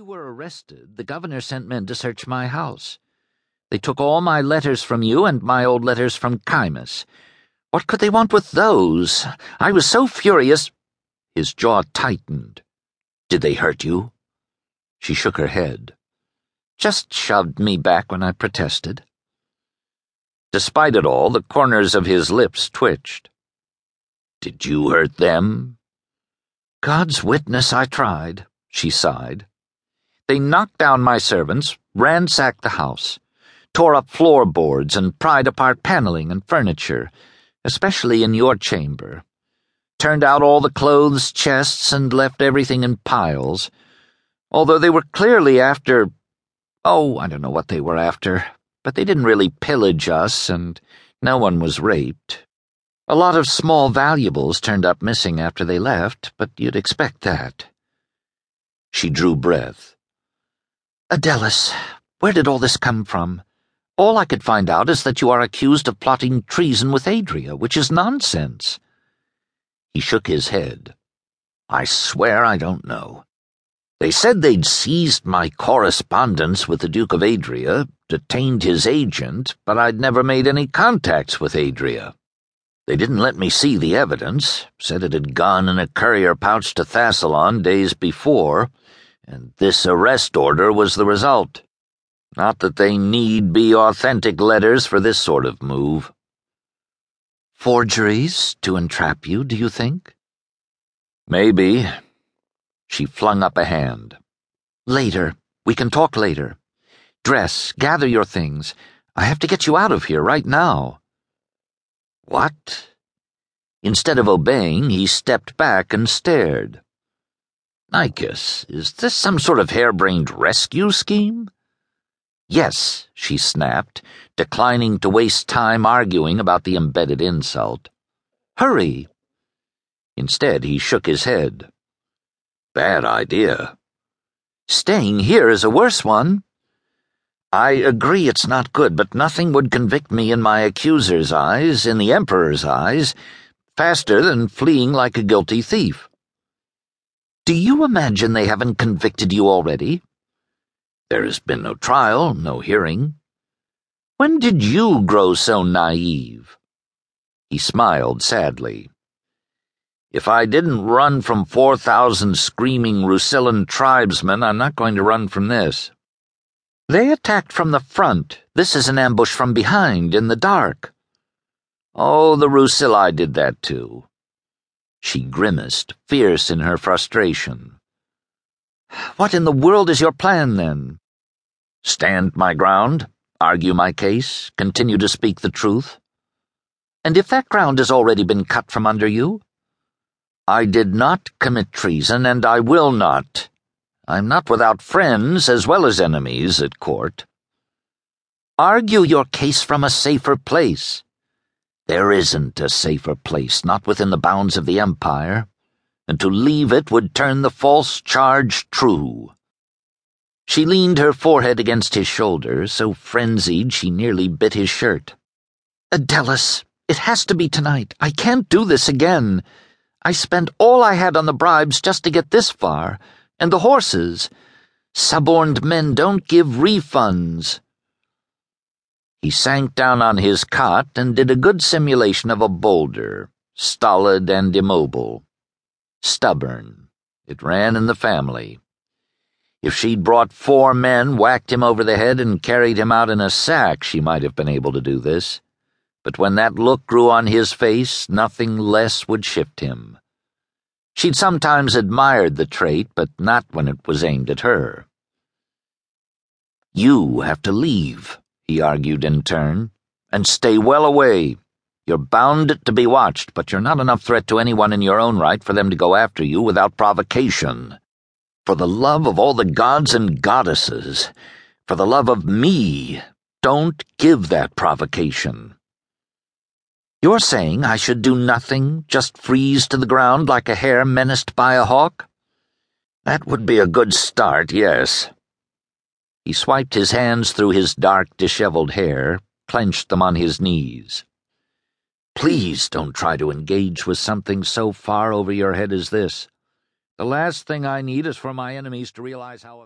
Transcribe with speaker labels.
Speaker 1: you were arrested, the governor sent men to search my house. They took all my letters from you and my old letters from Chymus. What could they want with those? I was so furious. His jaw tightened. Did they hurt you? She shook her head. Just shoved me back when I protested. Despite it all, the corners of his lips twitched. Did you hurt them? God's witness, I tried, she sighed. They knocked down my servants, ransacked the house, tore up floorboards, and pried apart paneling and furniture, especially in your chamber. Turned out all the clothes chests and left everything in piles. Although they were clearly after. Oh, I don't know what they were after, but they didn't really pillage us, and no one was raped. A lot of small valuables turned up missing after they left, but you'd expect that. She drew breath. Adelis, where did all this come from? All I could find out is that you are accused of plotting treason with Adria, which is nonsense. He shook his head. I swear I don't know. They said they'd seized my correspondence with the Duke of Adria, detained his agent, but I'd never made any contacts with Adria. They didn't let me see the evidence, said it had gone in a courier pouch to Thassalon days before, and this arrest order was the result. Not that they need be authentic letters for this sort of move. Forgeries to entrap you, do you think? Maybe. She flung up a hand. Later. We can talk later. Dress, gather your things. I have to get you out of here right now. What? Instead of obeying, he stepped back and stared. Nikys, is this some sort of harebrained rescue scheme? Yes, she snapped, declining to waste time arguing about the embedded insult. Hurry! Instead, he shook his head. Bad idea. Staying here is a worse one. I agree it's not good, but nothing would convict me in my accuser's eyes, in the Emperor's eyes, faster than fleeing like a guilty thief. Do you imagine they haven't convicted you already? There has been no trial, no hearing. When did you grow so naive? He smiled sadly. If I didn't run from 4,000 screaming Rusilan tribesmen, I'm not going to run from this. They attacked from the front. This is an ambush from behind, in the dark. Oh, the Rusili did that too. She grimaced, fierce in her frustration. What in the world is your plan, then? Stand my ground, argue my case, continue to speak the truth. And if that ground has already been cut from under you? I did not commit treason, and I will not. I'm not without friends as well as enemies at court. Argue your case from a safer place. There isn't a safer place, not within the bounds of the Empire, and to leave it would turn the false charge true. She leaned her forehead against his shoulder, so frenzied she nearly bit his shirt. Adelis, it has to be tonight. I can't do this again. I spent all I had on the bribes just to get this far, and the horses. Suborned men don't give refunds. He sank down on his cot and did a good simulation of a boulder, stolid and immobile. Stubborn. It ran in the family. If she'd brought four men, whacked him over the head, and carried him out in a sack, she might have been able to do this. But when that look grew on his face, nothing less would shift him. She'd sometimes admired the trait, but not when it was aimed at her. You have to leave he argued in turn, and stay well away. You're bound to be watched, but you're not enough threat to anyone in your own right for them to go after you without provocation. For the love of all the gods and goddesses, for the love of me, don't give that provocation. You're saying I should do nothing, just freeze to the ground like a hare menaced by a hawk? That would be a good start, yes. He swiped his hands through his dark, disheveled hair, clenched them on his knees. Please don't try to engage with something so far over your head as this. The last thing I need is for my enemies to realize how